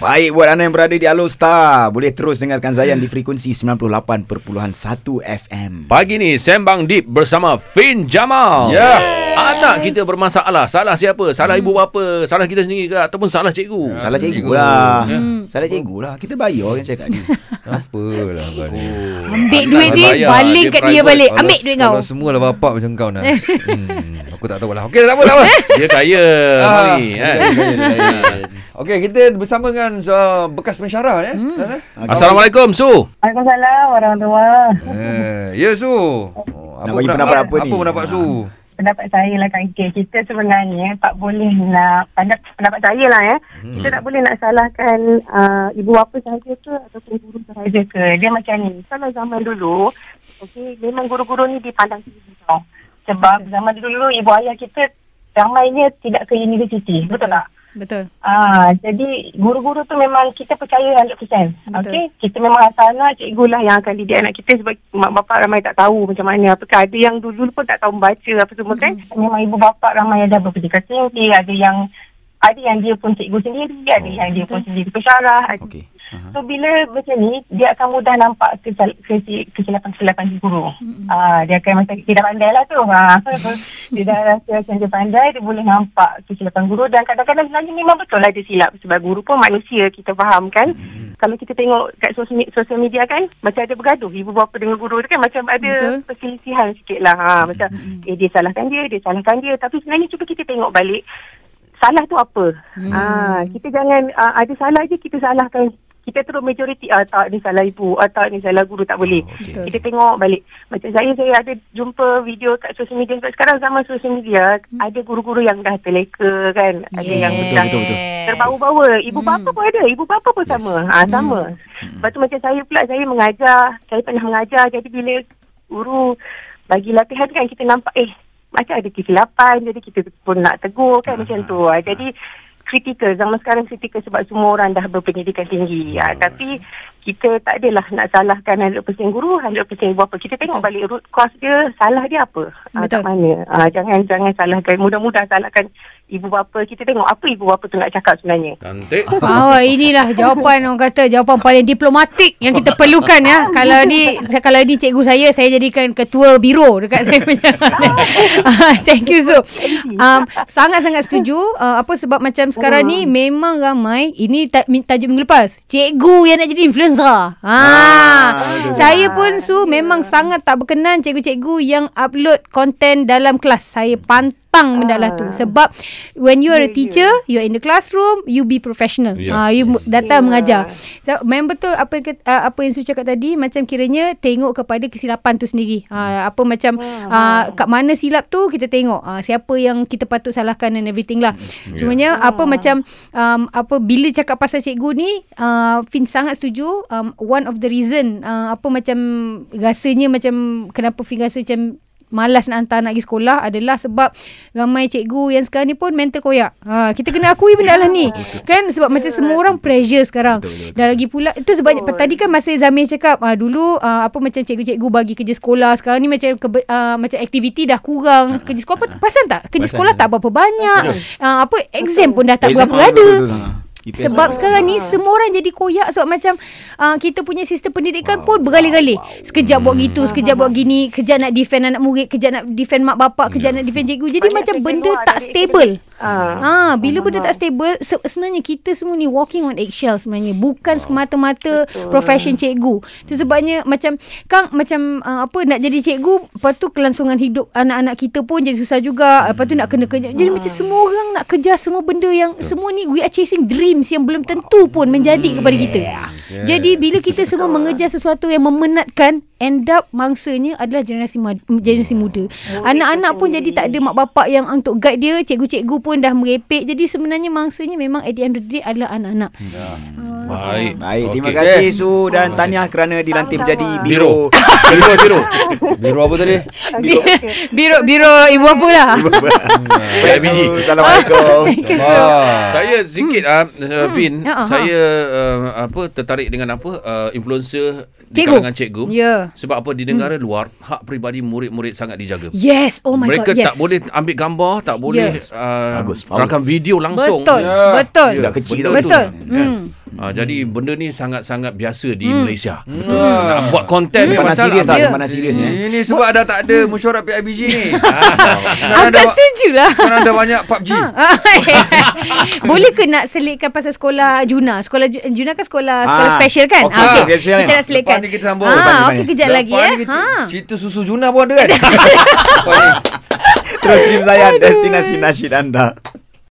Baik buat anda yang berada di Alo Star Boleh terus dengarkan Zayan di frekuensi 98.1 FM Pagi ni Sembang Deep bersama Fin Jamal. Ya. Anak kita bermasalah. Salah siapa? Salah ibu bapa? Salah kita sendiri ke ataupun salah cikgu? Salah cikgu cikgu. lah Hmm. Salah cikgu lah Kita bayar yang cakap ni Apalah ni. Ambil Dia duit dia, baling dia kat dia balik. Kalau- Ambil duit kau. Kalau semua lah bapak macam kau nak. hmm, aku tak tahu lah. Okey, tak apa, tak apa. Dia kaya Ah, mami kan. Okey, kita bersama dengan uh, bekas pensyarah ya. Hmm. Assalamualaikum Su. Waalaikumsalam warahmatullahi Eh, ya Su. Oh, Nak bagi pendapat apa ni? Apa pendapat Su? Pendapat saya lah Kak Ike, kita sebenarnya tak boleh nak, pendapat, pendapat saya lah ya, hmm. kita tak boleh nak salahkan uh, ibu bapa sahaja ke ataupun guru sahaja ke. Dia macam ni, kalau zaman dulu, okay, memang guru-guru ni dipandang tinggi tau. Sebab zaman dulu ibu ayah kita ramainya tidak ke universiti, betul, betul tak? Betul. Ah, jadi guru-guru tu memang kita percaya 100%. Betul. Okey, kita memang asal cikgu lah yang akan didik anak kita sebab mak bapak ramai tak tahu macam mana. Apakah ada yang dulu pun tak tahu membaca apa semua kan. Memang ibu bapa ramai ada berpendidikan tinggi, ada yang ada yang dia pun cikgu sendiri, ada Oh, yang dia pun sendiri pensyarah. ada- Okey Aha. So bila macam ni dia akan mudah nampak kesal- kesi- kesilapan-kesilapan guru. Mm-hmm. Ah, dia akan macam dia dah pandai lah tu. Ha. dia dah rasa macam dia pandai dia boleh nampak kesilapan guru dan kadang-kadang sebenarnya memang betul lah dia silap sebab guru pun manusia kita faham kan. Mm-hmm. Kalau kita tengok kat sosial, sosial media kan macam ada bergaduh ibu bapa dengan guru tu kan macam ada Betul. perselisihan sikit lah. Ha. Macam mm-hmm. eh dia salahkan dia, dia salahkan dia tapi sebenarnya cuba kita tengok balik salah tu apa. Hmm. Ah, kita jangan uh, ada salah je kita salahkan kita terus majoriti ah tak ni salah ibu, ah tak ni salah guru tak boleh. Oh. Betul. Kita tengok balik. Macam saya saya ada jumpa video kat sosial media sebab sekarang zaman sosial media hmm. ada guru-guru yang dah terleka kan. Ada yang Betul, dah betul, betul. terbawa-bawa. Ibu Hmm. bapa pun ada, ibu bapa pun Yes. sama. Ah sama. Lepas tu macam saya pula saya mengajar, saya pernah mengajar jadi bila guru bagi latihan kan kita nampak eh macam ada kesilapan jadi kita pun nak tegur kan macam tu. Ah, Jadi kritikal zaman sekarang kritikal sebab semua orang dah berpendidikan tinggi. Ah, tapi kita tak adalah nak salahkan 100% guru, 100% ibu bapa. Kita tengok balik root cause dia, salah dia apa? Ah, Betul. kat mana? Ah, jangan jangan salahkan mudah-mudah salahkan ibu bapa. Kita tengok apa ibu bapa tu nak cakap sebenarnya. Cantik. Oh, inilah jawapan orang kata jawapan paling diplomatik yang kita perlukan ya. Kalau ni kalau ni cikgu saya saya jadikan ketua biro dekat saya punya. Thank you so. Um, sangat-sangat setuju uh, apa sebab macam sekarang ni memang ramai ini tajuk minggu lepas. Cikgu yang nak jadi influencer. Ha. saya pun su memang sangat tak berkenan cikgu-cikgu yang upload konten dalam kelas. Saya pantang benda lah tu sebab when you are a teacher, you are in the classroom, you be professional. Yes, Ah, you yes. datang Yeah. mengajar. So, memang betul apa yang ket- uh, apa yang Su cakap tadi macam kiranya tengok kepada kesilapan tu sendiri. Uh, apa macam uh, kat mana silap tu kita tengok uh, siapa yang kita patut salahkan and everything lah. Yeah. Cumanya apa macam um, apa bila cakap pasal cikgu ni uh, Fin sangat setuju um, one of the reason uh, apa macam rasanya macam kenapa Fin rasa macam malas nak hantar anak pergi sekolah adalah sebab ramai cikgu yang sekarang ni pun mental koyak. Ha, kita kena akui benda lah ni. Kan? Sebab macam semua orang pressure sekarang. Betul, betul, betul. Dan lagi pula itu sebab tadi kan masa Zamir cakap ah, dulu ah, apa macam cikgu-cikgu bagi kerja sekolah sekarang ni macam kebe, ah, macam aktiviti dah kurang. Kerja sekolah apa perasan tak? Kerja sekolah tak. berapa banyak. Ah, apa exam pun dah tak berapa ada IPS sebab sekarang ni semua orang jadi koyak sebab macam uh, kita punya sistem pendidikan pun bergalih-galih. Sekejap buat gitu, sekejap buat gini, kejap nak defend anak murid, kejap nak defend mak bapak, kejap nak defend cikgu. Jadi Banyak macam benda tak stable. Ah. Ha, bila benda tak stable, se- sebenarnya kita semua ni walking on eggshell sebenarnya. Bukan semata-mata profession cikgu. Itu sebabnya macam Kang macam uh, apa nak jadi cikgu, lepas tu kelangsungan hidup anak-anak kita pun jadi susah juga. Lepas tu nak kena kerja. Jadi macam semua orang nak kejar semua benda yang semua ni we are chasing dreams yang belum tentu pun menjadi kepada kita. Jadi bila kita semua mengejar sesuatu yang memenatkan end up mangsanya adalah generasi generasi muda. Anak-anak pun jadi tak ada mak bapak yang untuk guide dia, cikgu-cikgu pun dah merepek. Jadi sebenarnya mangsanya memang at the end of the day adalah anak-anak. Baik. Baik, terima Okey. kasih Su dan tahniah kerana dilantik menjadi biro. Biro. Biro, biro. Biru apa tadi? Biro biro, biro ibu apa lah. Baik, biji. Assalamualaikum. Wah. Saya sikit ah uh, Vin, Ya, saya uh, apa tertarik dengan apa uh, influencer di Cikgu. kalangan cikgu. Ya. Sebab apa di negara luar hak peribadi murid-murid sangat dijaga. Yes, oh my Mereka god, yes. tak boleh ambil gambar, tak boleh Yes. uh, Bagus, rakam video langsung. Betul, Ya. betul. Budak kecil Betul tau. Betul. tu. Kan? Hmm. Ah, jadi benda ni sangat-sangat biasa di Hmm. Malaysia. Betul. Nak buat konten pandang salah. serius Dia- dia pandang serius ya. Ini sebab dah tak ada mesyuarat PIBG ni. Ada, setuju lah. sekarang ada banyak PUBG. Boleh ke nak selitkan pasal sekolah Juna? Sekolah Ju- Juna kan sekolah sekolah Ah, special kan? okey, Ah, okey. special Kita nak selitkan. Lepas ni kita sambung. Ah, ni, okey lepas ni. kejap lagi Lepas eh. ni Ha. Cerita susu Juna pun ada kan? Ni. Terus stream saya destinasi nasyid anda.